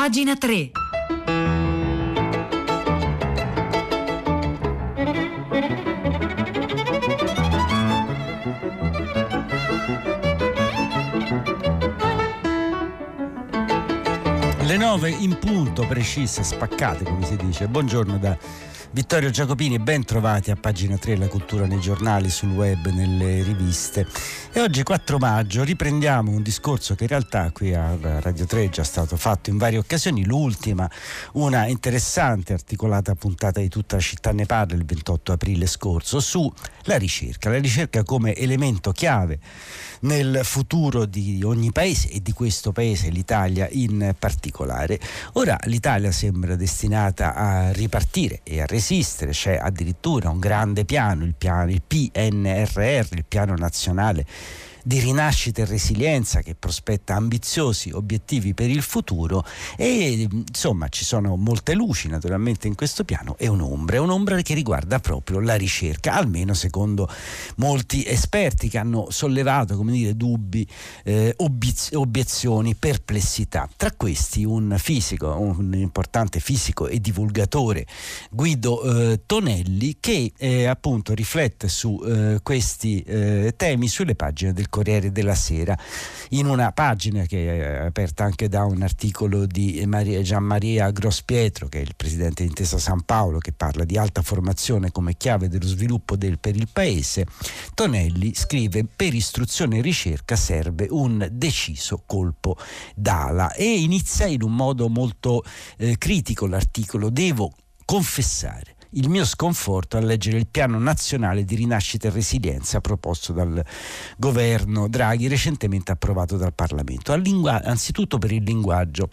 Pagina 3. Le nove in punto, precise, spaccate come si dice. Buongiorno da Vittorio Giacopini, ben trovati a pagina 3 La cultura nei giornali, sul web, nelle riviste. E oggi 4 maggio riprendiamo un discorso che in realtà qui a Radio 3 è già stato fatto in varie occasioni, l'ultima, una interessante articolata puntata di tutta la città ne parla il 28 aprile scorso sulla ricerca, la ricerca come elemento chiave nel futuro di ogni paese e di questo paese, l'Italia in particolare. Ora l'Italia sembra destinata a ripartire e a resistere, c'è addirittura un grande piano, il, piano, il PNRR, il piano nazionale di rinascita e resilienza che prospetta ambiziosi obiettivi per il futuro e insomma ci sono molte luci naturalmente in questo piano e un'ombra, un'ombra che riguarda proprio la ricerca, almeno secondo molti esperti che hanno sollevato come dire, dubbi, eh, obiz- obiezioni, perplessità. Tra questi un fisico, un importante fisico e divulgatore, Guido eh, Tonelli, che eh, appunto riflette su eh, questi eh, temi sulle pagine del Corriere della Sera, in una pagina che è aperta anche da un articolo di Maria, Gianmaria Grospietro, che è il presidente di Intesa San Paolo, che parla di alta formazione come chiave dello sviluppo del, per il Paese. Tonelli scrive: Per istruzione e ricerca serve un deciso colpo d'ala e inizia in un modo molto eh, critico l'articolo. Devo confessare il mio sconforto a leggere il piano nazionale di rinascita e resilienza proposto dal governo Draghi recentemente approvato dal Parlamento, anzitutto per il linguaggio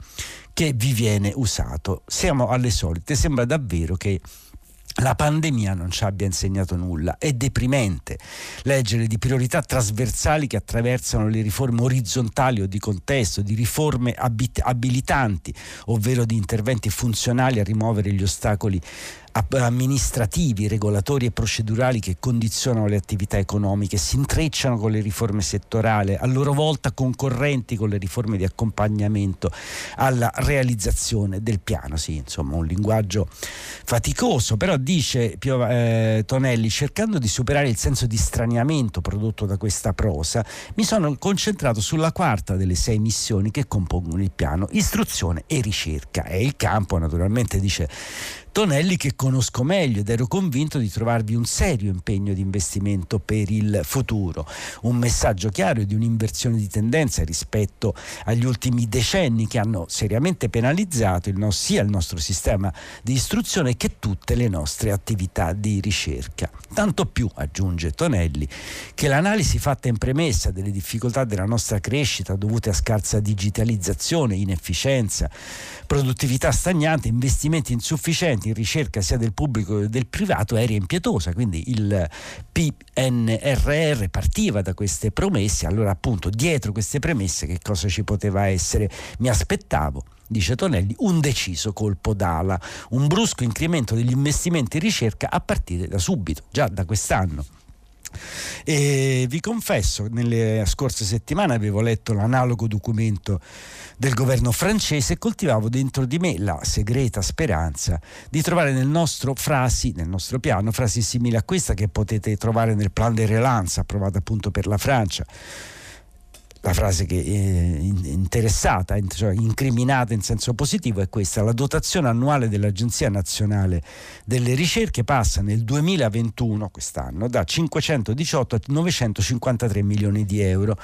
che vi viene usato. Siamo alle solite, sembra davvero che la pandemia non ci abbia insegnato nulla. È deprimente leggere di priorità trasversali che attraversano le riforme orizzontali o di contesto, di riforme abilitanti, ovvero di interventi funzionali a rimuovere gli ostacoli amministrativi, regolatori e procedurali che condizionano le attività economiche, si intrecciano con le riforme settorali, a loro volta concorrenti con le riforme di accompagnamento alla realizzazione del piano. Sì, insomma, un linguaggio faticoso, però dice Pio, eh, Tonelli, cercando di superare il senso di straniamento prodotto da questa prosa, mi sono concentrato sulla quarta delle sei missioni che compongono il piano, istruzione e ricerca. È il campo, naturalmente, dice Tonelli che conosco meglio ed ero convinto di trovarvi un serio impegno di investimento per il futuro, un messaggio chiaro di un'inversione di tendenza rispetto agli ultimi decenni che hanno seriamente penalizzato il no, sia il nostro sistema di istruzione che tutte le nostre attività di ricerca. Tanto più, aggiunge Tonelli, che l'analisi fatta in premessa delle difficoltà della nostra crescita dovute a scarsa digitalizzazione, inefficienza, produttività stagnante, investimenti insufficienti in ricerca sia del pubblico che del privato era impietosa, quindi il PNRR partiva da queste promesse, allora appunto dietro queste premesse che cosa ci poteva essere? Mi aspettavo dice Tonelli, un deciso colpo d'ala, un brusco incremento degli investimenti in ricerca a partire da subito, già da quest'anno. E vi confesso, nelle scorse settimane avevo letto l'analogo documento del governo francese e coltivavo dentro di me la segreta speranza di trovare nel nostro frasi, nel nostro piano, frasi simili a questa che potete trovare nel plan de relance approvato appunto per la Francia la frase che è interessata, cioè incriminata in senso positivo è questa, la dotazione annuale dell'Agenzia Nazionale delle Ricerche passa nel 2021, quest'anno, da 518 a 953 milioni di euro,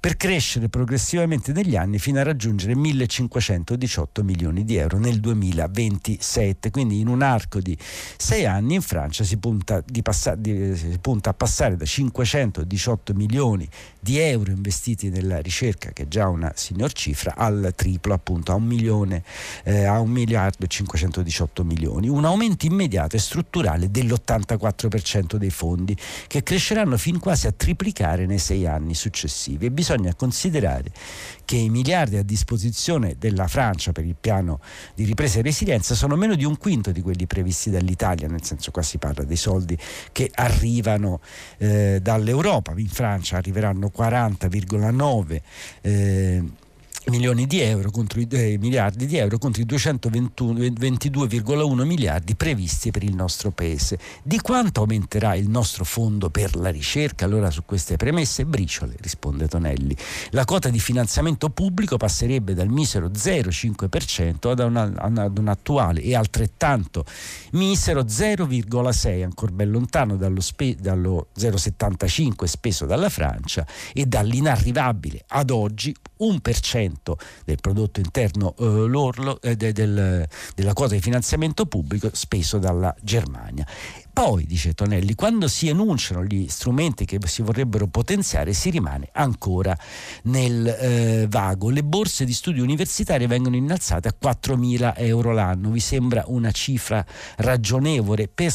per crescere progressivamente negli anni fino a raggiungere 1518 milioni di euro nel 2027, quindi in un arco di sei anni in Francia si punta, passa, di, si punta a passare da 518 milioni di euro investiti nella ricerca, che è già una signor cifra, al triplo appunto a un milione, eh, a un miliardo e 518 milioni. Un aumento immediato e strutturale dell'84% dei fondi, che cresceranno fin quasi a triplicare nei sei anni successivi. E bisogna considerare che i miliardi a disposizione della Francia per il piano di ripresa e resilienza sono meno di un quinto di quelli previsti dall'Italia, nel senso qua si parla dei soldi che arrivano eh, dall'Europa. In Francia arriveranno 40,9 eh, milioni di euro contro i, eh, miliardi di euro contro i 222,1 miliardi previsti per il nostro paese. Di quanto aumenterà il nostro fondo per la ricerca? Allora su queste premesse briciole, risponde Tonelli. La quota di finanziamento pubblico passerebbe dal misero 0,5% ad, una, ad un attuale e altrettanto misero 0,6, ancora ben lontano dallo, spe, dallo 0,75 speso dalla Francia e dall'inarrivabile ad oggi 1% del prodotto interno eh, lorlo, eh, de, del, della quota di finanziamento pubblico speso dalla Germania. Poi, dice Tonelli, quando si enunciano gli strumenti che si vorrebbero potenziare si rimane ancora nel eh, vago. Le borse di studio universitarie vengono innalzate a 4.000 euro l'anno. Vi sembra una cifra ragionevole? Per,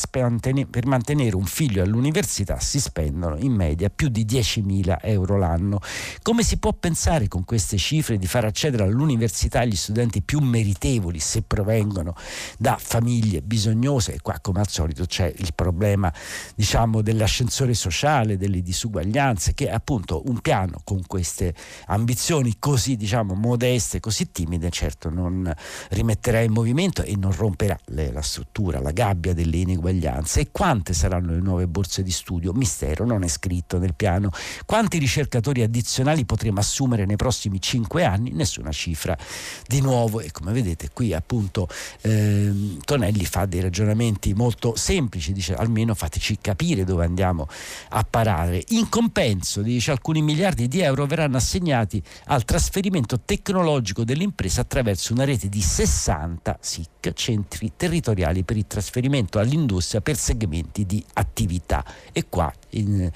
per mantenere un figlio all'università si spendono in media più di 10.000 euro l'anno. Come si può pensare con queste cifre di far accedere all'università gli studenti più meritevoli se provengono da famiglie bisognose? E qua, come al solito, c'è il il problema diciamo, dell'ascensore sociale, delle disuguaglianze, che appunto un piano con queste ambizioni così diciamo, modeste, così timide, certo non rimetterà in movimento e non romperà le, la struttura, la gabbia delle ineguaglianze. E quante saranno le nuove borse di studio? Mistero, non è scritto nel piano. Quanti ricercatori addizionali potremo assumere nei prossimi cinque anni? Nessuna cifra. Di nuovo, e come vedete qui appunto eh, Tonelli fa dei ragionamenti molto semplici dice almeno fateci capire dove andiamo a parare. In compenso, dice, alcuni miliardi di euro verranno assegnati al trasferimento tecnologico dell'impresa attraverso una rete di 60 SIC, centri territoriali per il trasferimento all'industria per segmenti di attività. E qua in,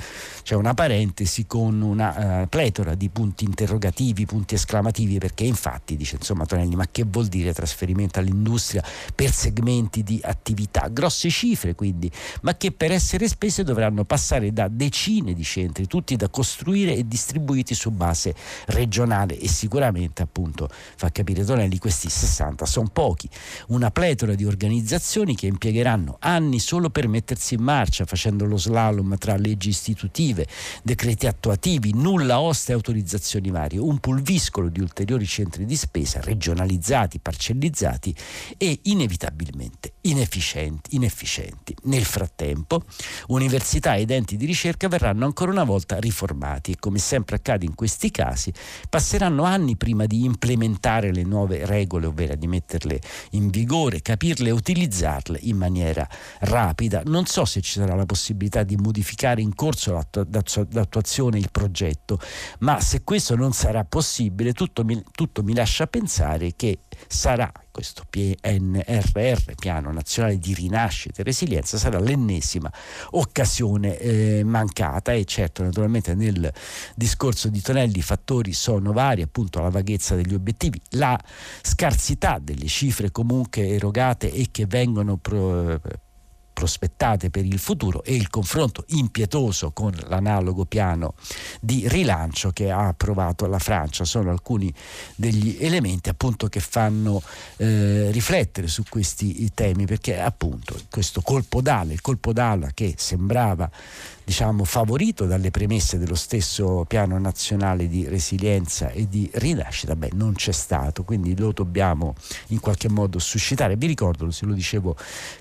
c'è una parentesi con una uh, pletora di punti interrogativi, punti esclamativi, perché infatti dice insomma Tonelli, ma che vuol dire trasferimento all'industria per segmenti di attività? Grosse cifre quindi, ma che per essere spese dovranno passare da decine di centri, tutti da costruire e distribuiti su base regionale e sicuramente appunto fa capire Tonelli questi 60 sono pochi, una pletora di organizzazioni che impiegheranno anni solo per mettersi in marcia facendo lo slalom tra leggi istitutive, decreti attuativi, nulla osta e autorizzazioni varie, un pulviscolo di ulteriori centri di spesa regionalizzati, parcellizzati e inevitabilmente inefficienti. inefficienti. Nel frattempo, università ed enti di ricerca verranno ancora una volta riformati e come sempre accade in questi casi, passeranno anni prima di implementare le nuove regole, ovvero di metterle in vigore, capirle e utilizzarle in maniera rapida. Non so se ci sarà la possibilità di modificare in corso d'attuazione il progetto, ma se questo non sarà possibile tutto mi, tutto mi lascia pensare che sarà questo PNRR, Piano Nazionale di Rinascita e Resilienza, sarà l'ennesima occasione eh, mancata. E certo naturalmente nel discorso di Tonelli i fattori sono vari, appunto la vaghezza degli obiettivi, la scarsità delle cifre comunque erogate e che vengono pro, prospettate per il futuro e il confronto impietoso con l'analogo piano di rilancio che ha approvato la Francia. Sono alcuni degli elementi appunto che fanno eh, riflettere su questi temi perché appunto questo colpo d'ala, il colpo d'ala che sembrava diciamo, favorito dalle premesse dello stesso piano nazionale di resilienza e di rinascita, beh, non c'è stato, quindi lo dobbiamo in qualche modo suscitare. Vi ricordo, se lo dicevo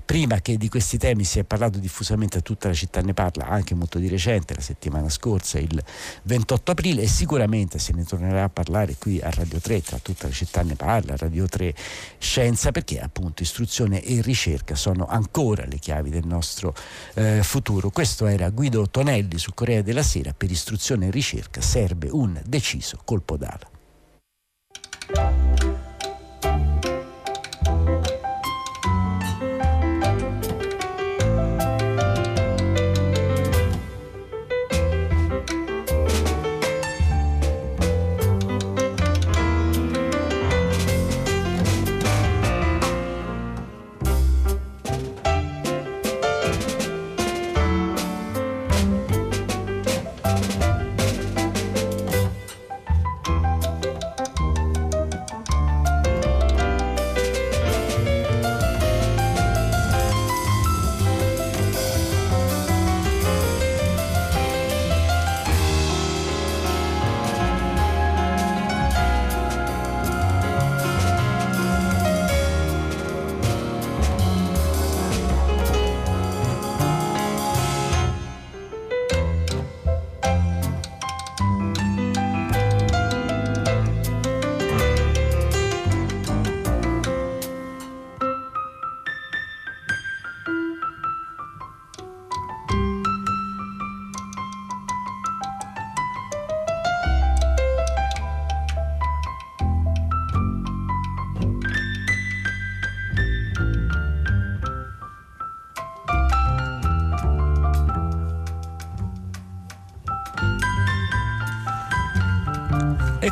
prima, che di questi temi si è parlato diffusamente a tutta la città, ne parla anche molto di recente, la settimana scorsa, il 28 aprile, e sicuramente se ne tornerà a parlare qui a Radio 3, tra tutta la città ne parla, Radio 3 Scienza, perché appunto istruzione e ricerca sono ancora le chiavi del nostro eh, futuro. Questo era Guido Guido Tonelli sul Corriere della Sera per istruzione e ricerca serve un deciso colpo d'ala.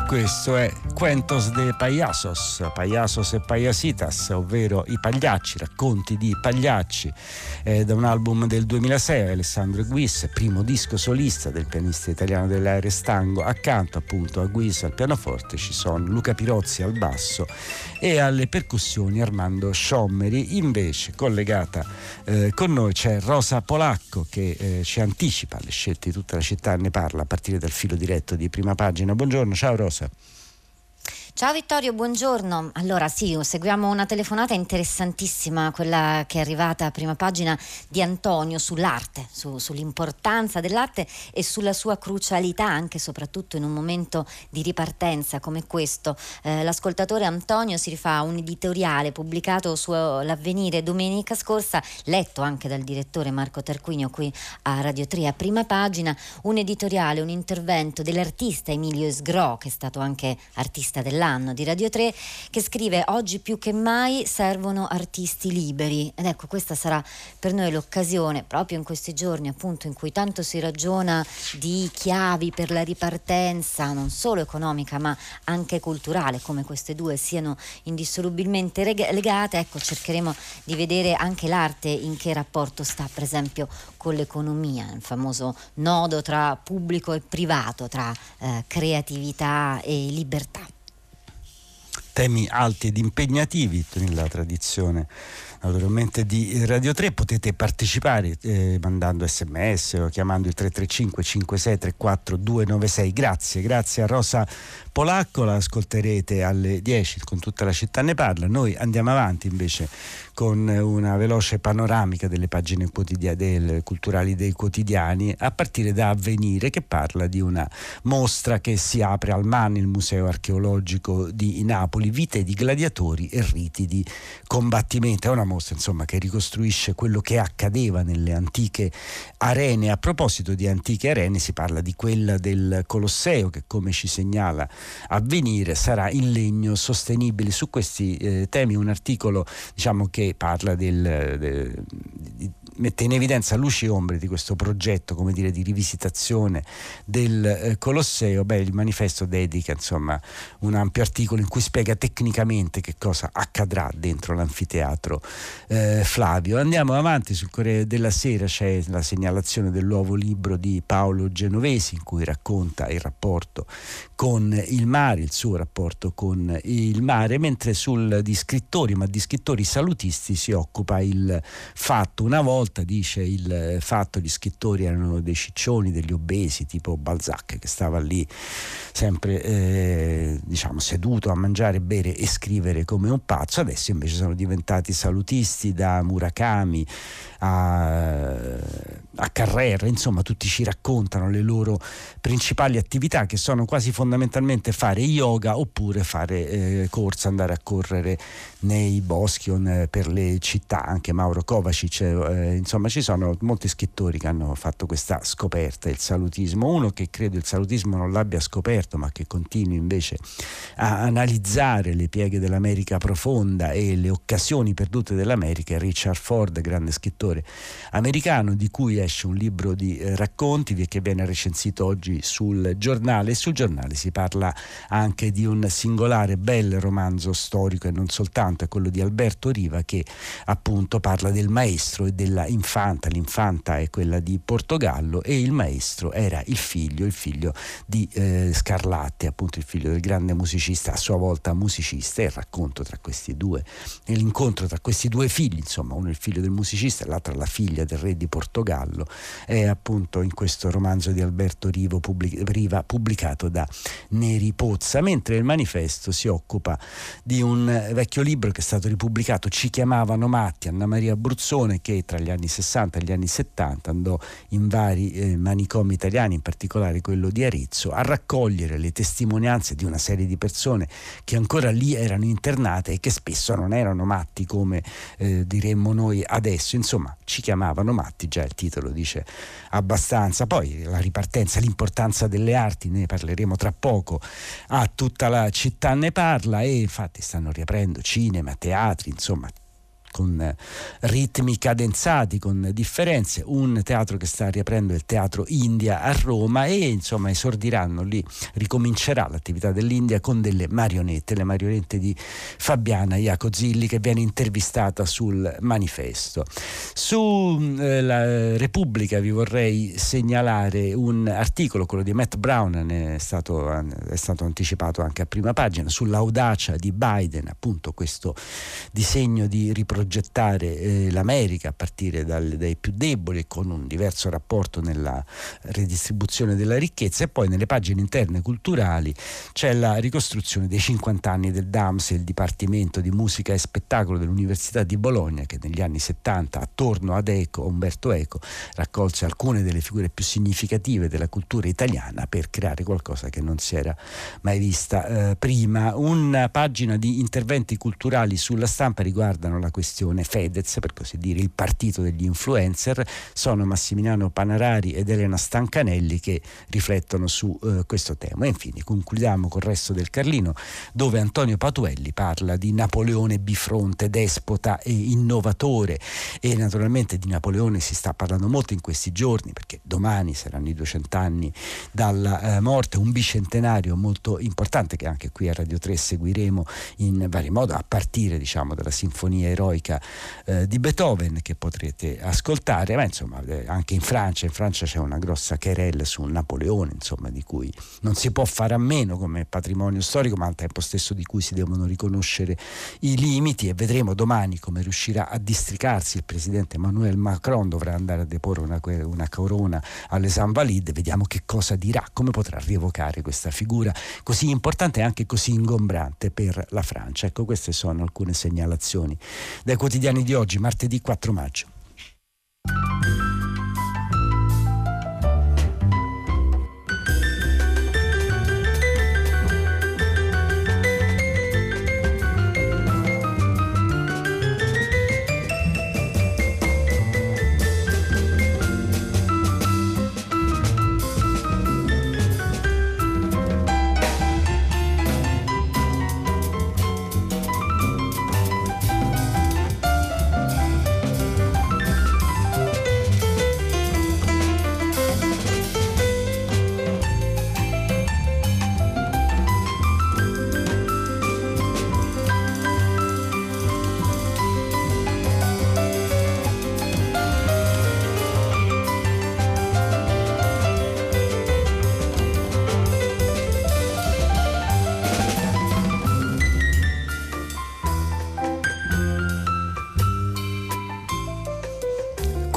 Questo è Cuentos de Payasos, Payasos e Payasitas, ovvero i pagliacci, racconti di pagliacci, eh, da un album del 2006, Alessandro Guis, primo disco solista del pianista italiano dell'Aere Stango, accanto appunto a Guis al pianoforte ci sono Luca Pirozzi al basso e alle percussioni Armando Sciommeri, invece collegata eh, con noi c'è Rosa Polacco che eh, ci anticipa le scelte di tutta la città, ne parla a partire dal filo diretto di prima pagina. Buongiorno, ciao Rosa. Ciao Vittorio, buongiorno. Allora sì, seguiamo una telefonata interessantissima, quella che è arrivata a prima pagina di Antonio sull'arte, su, sull'importanza dell'arte e sulla sua crucialità anche e soprattutto in un momento di ripartenza come questo. Eh, l'ascoltatore Antonio si rifà a un editoriale pubblicato su L'Avvenire domenica scorsa, letto anche dal direttore Marco Tarquinio qui a Radio 3 a prima pagina, un editoriale, un intervento dell'artista Emilio Esgro, che è stato anche artista dell'anno anno di Radio 3 che scrive oggi più che mai servono artisti liberi ed ecco questa sarà per noi l'occasione proprio in questi giorni appunto in cui tanto si ragiona di chiavi per la ripartenza non solo economica ma anche culturale come queste due siano indissolubilmente legate. Ecco cercheremo di vedere anche l'arte in che rapporto sta per esempio con l'economia il famoso nodo tra pubblico e privato tra eh, creatività e libertà temi alti ed impegnativi nella tradizione naturalmente di Radio 3 potete partecipare eh, mandando sms o chiamando il 335 5634 296 grazie grazie a Rosa Polacco la ascolterete alle 10 con tutta la città ne parla noi andiamo avanti invece con una veloce panoramica delle pagine del, culturali dei quotidiani, a partire da Avvenire che parla di una mostra che si apre al MAN, il Museo Archeologico di Napoli, vite di gladiatori e riti di combattimento. È una mostra insomma, che ricostruisce quello che accadeva nelle antiche arene. A proposito di antiche arene si parla di quella del Colosseo che come ci segnala Avvenire sarà in legno sostenibile. Su questi eh, temi un articolo diciamo, che parla del, del, di, mette in evidenza luci e ombre di questo progetto come dire, di rivisitazione del eh, Colosseo, beh, il manifesto dedica insomma, un ampio articolo in cui spiega tecnicamente che cosa accadrà dentro l'anfiteatro eh, Flavio. Andiamo avanti sul Corriere della Sera, c'è la segnalazione del nuovo libro di Paolo Genovesi in cui racconta il rapporto con il mare, il suo rapporto con il mare, mentre sul, di scrittori, ma di scrittori salutisti si occupa il fatto. Una volta dice il fatto gli scrittori erano dei ciccioni, degli obesi, tipo Balzac che stava lì sempre eh, diciamo seduto a mangiare, bere e scrivere come un pazzo, adesso invece sono diventati salutisti da Murakami a, a Carrera, insomma tutti ci raccontano le loro principali attività che sono quasi fondamentalmente fare yoga oppure fare eh, corsa, andare a correre nei boschi o per le città, anche Mauro Kovacic, eh, insomma ci sono molti scrittori che hanno fatto questa scoperta, il salutismo, uno che credo il salutismo non l'abbia scoperto ma che continui invece a analizzare le pieghe dell'America profonda e le occasioni perdute dell'America Richard Ford, grande scrittore americano di cui esce un libro di eh, racconti che viene recensito oggi sul giornale. E sul giornale si parla anche di un singolare bel romanzo storico e non soltanto, è quello di Alberto Riva che appunto parla del maestro e della infanta, l'infanta è quella di Portogallo e il maestro era il figlio, il figlio di eh, Scarlatti, appunto il figlio del grande musicista, a sua volta musicista e il racconto tra questi due, l'incontro tra questi due figli, insomma uno è il figlio del musicista e l'altro la figlia del re di Portogallo, è appunto in questo romanzo di Alberto Rivo, pubblic- Riva pubblicato da Neri Pozza, mentre il manifesto si occupa di un vecchio libro che è stato ripubblicato, Ci chiamavano matti, Anna Maria Bruzzone, che tra gli anni 60 e gli anni 70 andò in vari eh, manicomi italiani, in particolare quello di Arezzo, a raccogliere le testimonianze di una serie di persone che ancora lì erano internate e che spesso non erano matti come eh, diremmo noi adesso, insomma ci chiamavano matti, già il titolo dice abbastanza. Poi la ripartenza, l'importanza delle arti, ne parleremo tra poco, ah, tutta la città ne parla e infatti stanno riaprendo cinema, teatri, insomma con ritmi cadenzati, con differenze, un teatro che sta riaprendo il teatro India a Roma e insomma esordiranno lì, ricomincerà l'attività dell'India con delle marionette, le marionette di Fabiana Iacozilli che viene intervistata sul manifesto. Sulla eh, Repubblica vi vorrei segnalare un articolo, quello di Matt Brown, è stato, è stato anticipato anche a prima pagina, sull'audacia di Biden, appunto questo disegno di riprogettare eh, l'America a partire dal, dai più deboli con un diverso rapporto nella redistribuzione della ricchezza e poi nelle pagine interne culturali c'è la ricostruzione dei 50 anni del DAMS, il Dipartimento di Musica e Spettacolo dell'Università di Bologna che negli anni 70 attorno ad Eco, Umberto Eco raccolse alcune delle figure più significative della cultura italiana per creare qualcosa che non si era mai vista eh, prima. Una pagina di interventi culturali sulla stampa riguardano la questione Fedez, per così dire il partito degli influencer, sono Massimiliano Panarari ed Elena Stancanelli che riflettono su eh, questo tema. E infine concludiamo col resto del Carlino dove Antonio Patuelli parla di Napoleone bifronte, despota e innovatore. E naturalmente di Napoleone si sta parlando molto in questi giorni perché domani saranno i 200 anni dalla eh, morte, un bicentenario molto importante che anche qui a Radio 3 seguiremo in vari modi a partire diciamo dalla sinfonia eroica eh, di Beethoven che potrete ascoltare, ma insomma eh, anche in Francia, in Francia c'è una grossa querelle su Napoleone, insomma di cui non si può fare a meno come patrimonio storico, ma al tempo stesso di cui si devono riconoscere i limiti e vedremo domani come riuscirà a districarsi il presidente Emmanuel Macron, dovrà andare a deporre una, una corona alle Invalides, vediamo che cosa dirà, come potrà rievocare questa figura così importante e anche così ingombrante per la Francia. Ecco, queste sono alcune segnalazioni dai quotidiani di oggi, martedì 4 maggio.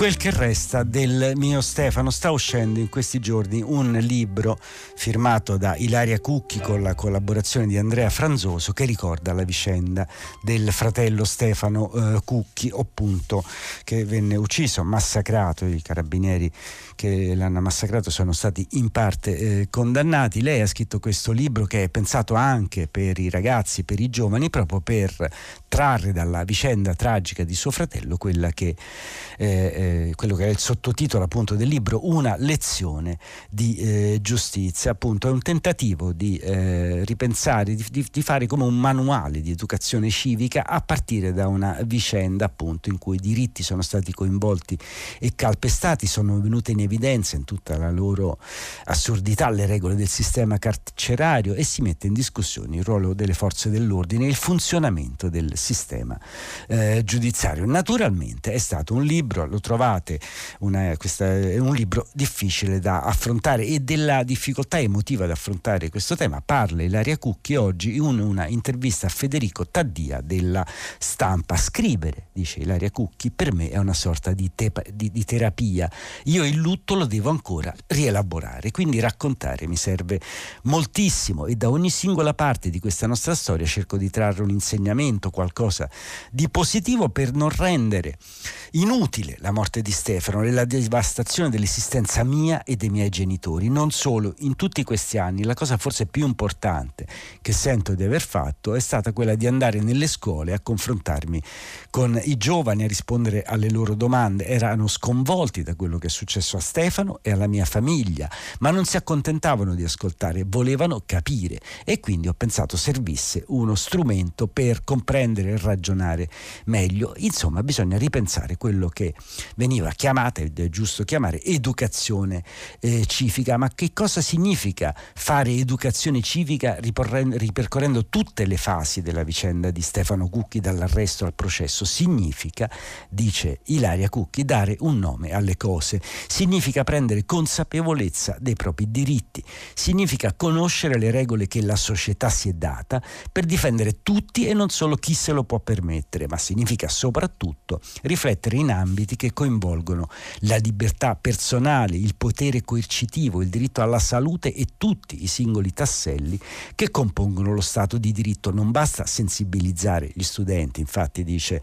Quel che resta del mio Stefano. Sta uscendo in questi giorni un libro firmato da Ilaria Cucchi con la collaborazione di Andrea Franzoso che ricorda la vicenda del fratello Stefano eh, Cucchi, appunto, che venne ucciso, massacrato, i carabinieri che l'hanno massacrato sono stati in parte eh, condannati. Lei ha scritto questo libro che è pensato anche per i ragazzi, per i giovani, proprio per trarre dalla vicenda tragica di suo fratello che, eh, eh, quello che è il sottotitolo appunto del libro, una lezione di eh, giustizia. Appunto è un tentativo di eh, ripensare, di, di, fare come un manuale di educazione civica a partire da una vicenda appunto in cui i diritti sono stati coinvolti e calpestati, sono venute in evidenza in tutta la loro assurdità le regole del sistema carcerario e si mette in discussione il ruolo delle forze dell'ordine e il funzionamento del sistema eh, giudiziario. Naturalmente è stato un libro, lo trovate, una, questa, è un libro difficile da affrontare e della difficoltà emotiva da affrontare questo tema parla Ilaria Cucchi oggi in una intervista a Federico Taddia della stampa. Scrivere, dice Ilaria Cucchi, per me è una sorta di, te, di, di terapia. Io il lutto lo devo ancora rielaborare, quindi raccontare mi serve moltissimo e da ogni singola parte di questa nostra storia cerco di trarre un insegnamento, qualcosa di positivo per non rendere inutile la morte di Stefano e la devastazione dell'esistenza mia e dei miei genitori. Non solo, in tutti questi anni la cosa forse più importante che sento di aver fatto è stata quella di andare nelle scuole a confrontarmi con i giovani, a rispondere alle loro domande. Erano sconvolti da quello che è successo a Stefano e alla mia famiglia, ma non si accontentavano di ascoltare, volevano capire e quindi ho pensato servisse uno strumento per comprendere e ragionare meglio. Insomma, bisogna ripensare quello che veniva chiamata, ed è giusto chiamare, educazione eh, civica. Ma che cosa significa fare educazione civica ripercorrendo tutte le fasi della vicenda di Stefano Cucchi dall'arresto al processo? Significa, dice Ilaria Cucchi, dare un nome alle cose. Significa prendere consapevolezza dei propri diritti. Significa conoscere le regole che la società si è data per difendere tutti e non solo chi se lo può permettere, ma significa soprattutto riflettere in ambiti che coinvolgono la libertà personale, il potere coercitivo, il diritto alla salute e tutti i singoli tasselli che compongono lo Stato di diritto. Non basta sensibilizzare gli studenti, infatti dice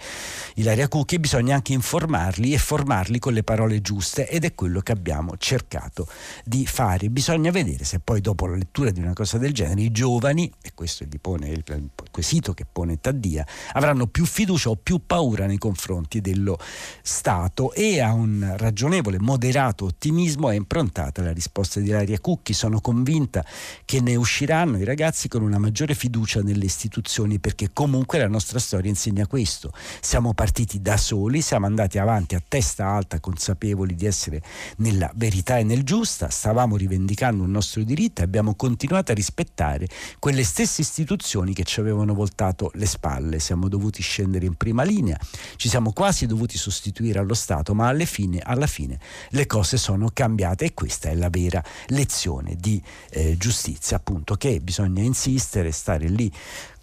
Ilaria Cucchi, bisogna anche informarli e formarli con le parole giuste ed è quello che abbiamo cercato di fare. Bisogna vedere se poi dopo la lettura di una cosa del genere i giovani, e questo è il, quesito che pone Taddia, avranno più fiducia o più paura nei confronti dello Stato e a un ragionevole, moderato ottimismo è improntata la risposta di Ilaria Cucchi. Sono convinta che ne usciranno i ragazzi con una maggiore fiducia nelle istituzioni perché comunque la nostra storia insegna questo. Siamo partiti da soli, siamo andati avanti a testa alta consapevoli di essere nella verità e nel giusta, stavamo rivendicando un nostro diritto e abbiamo continuato a rispettare quelle stesse istituzioni che ci avevano voltato le spalle. Siamo dovuti scendere in prima linea, ci siamo quasi dovuti sostituire allo Stato, ma alla fine, alla fine le cose sono cambiate e questa è la vera lezione di eh, giustizia, appunto, che bisogna insistere, stare lì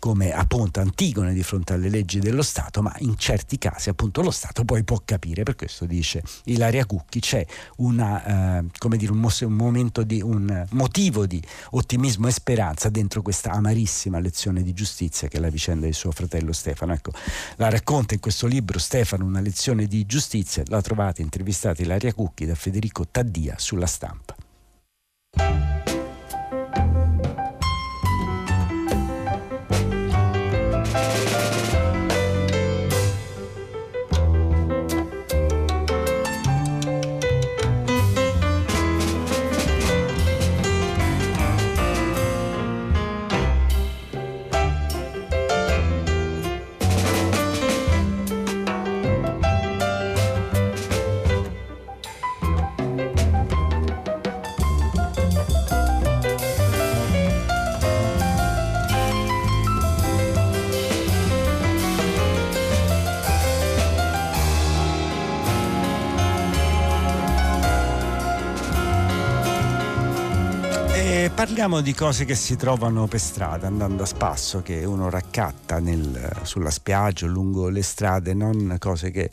come appunto Antigone di fronte alle leggi dello Stato, ma in certi casi appunto lo Stato poi può capire, per questo dice Ilaria Cucchi, c'è una, eh, come dire, un, mos- un, momento di un motivo di ottimismo e speranza dentro questa amarissima lezione di giustizia che è la vicenda di suo fratello Stefano. Ecco, la racconta in questo libro Stefano, una lezione di giustizia, la trovate intervistata Ilaria Cucchi da Federico Taddia sulla stampa. Parliamo di cose che si trovano per strada, andando a spasso, che uno raccatta nel, sulla spiaggia, lungo le strade, non cose che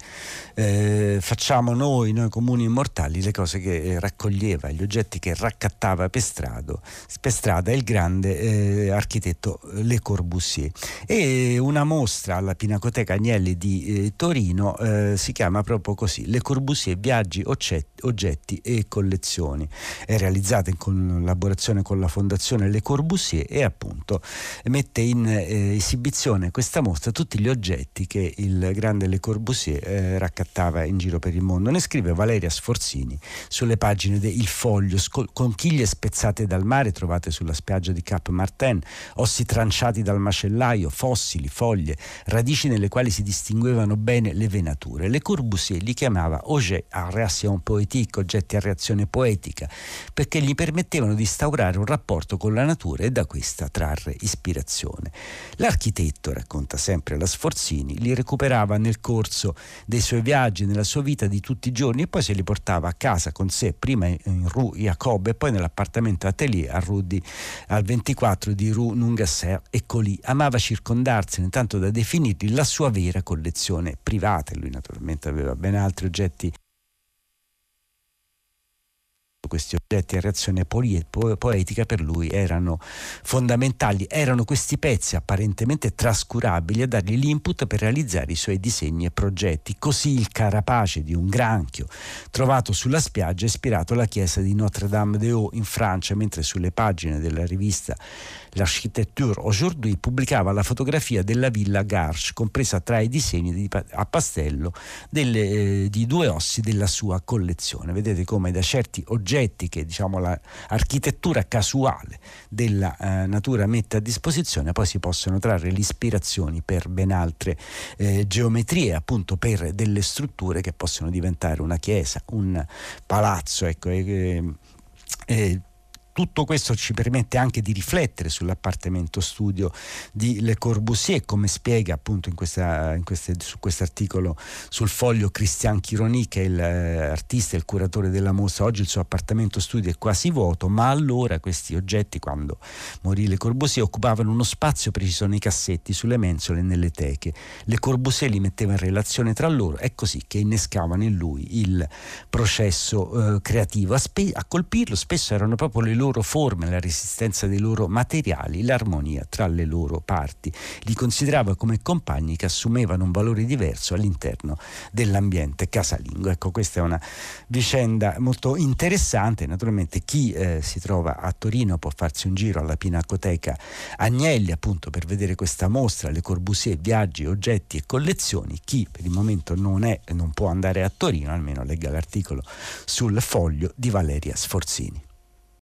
eh, facciamo noi, noi comuni immortali, le cose che raccoglieva, gli oggetti che raccattava per, strada, per strada il grande eh, architetto Le Corbusier. E una mostra alla Pinacoteca Agnelli di eh, Torino eh, si chiama proprio così, Le Corbusier, viaggi, oggetti e collezioni. È realizzata in collaborazione con la Fondazione Le Corbusier e appunto mette in eh, esibizione questa mostra tutti gli oggetti che il grande Le Corbusier eh, raccattava in giro per il mondo. Ne scrive Valeria Sforzini sulle pagine de Il Foglio, scol- conchiglie spezzate dal mare trovate sulla spiaggia di Cap Martin, ossi tranciati dal macellaio, fossili, foglie, radici nelle quali si distinguevano bene le venature. Le Corbusier li chiamava ogget à réaction poétique, oggetti a reazione poetica, perché gli permettevano di instaurare un rapporto con la natura e da questa trarre ispirazione. L'architetto, racconta sempre la Sforzini, li recuperava nel corso dei suoi viaggi, nella sua vita di tutti i giorni e poi se li portava a casa con sé, prima in Rue Jacob e poi nell'appartamento atelier a Rue al 24 di Rue Nungasser. Ecco lì, amava circondarsene tanto da definirli la sua vera collezione privata. Lui naturalmente aveva ben altri oggetti questi oggetti a reazione poetica per lui erano fondamentali, erano questi pezzi apparentemente trascurabili a dargli l'input per realizzare i suoi disegni e progetti. Così il carapace di un granchio trovato sulla spiaggia ha ispirato la chiesa di Notre-Dame-des-Hauts in Francia, mentre sulle pagine della rivista L'Architecture Aujourd'hui pubblicava la fotografia della villa Garche, compresa tra i disegni di, a pastello delle, eh, di due ossi della sua collezione. Vedete come da certi oggetti che diciamo, l'architettura casuale della eh, natura mette a disposizione poi si possono trarre le ispirazioni per ben altre eh, geometrie, appunto per delle strutture che possono diventare una chiesa, un palazzo. Ecco, eh tutto questo ci permette anche di riflettere sull'appartamento studio di Le Corbusier, come spiega appunto in questa, in queste, su questo articolo sul foglio Christian Chironi, che è l'artista eh, e il curatore della mostra. Oggi il suo appartamento studio è quasi vuoto, ma allora questi oggetti, quando morì Le Corbusier, occupavano uno spazio preciso nei cassetti, sulle mensole e nelle teche. Le Corbusier li metteva in relazione tra loro, è così che innescavano in lui il processo eh, creativo. A, spe- a colpirlo spesso erano proprio le loro loro forme, la resistenza dei loro materiali, l'armonia tra le loro parti. Li considerava come compagni che assumevano un valore diverso all'interno dell'ambiente casalingo. Ecco, questa è una vicenda molto interessante. Naturalmente chi eh, si trova a Torino può farsi un giro alla Pinacoteca Agnelli appunto per vedere questa mostra, le Corbusier, viaggi, oggetti e collezioni. Chi per il momento non è e non può andare a Torino, almeno legga l'articolo sul foglio di Valeria Sforzini.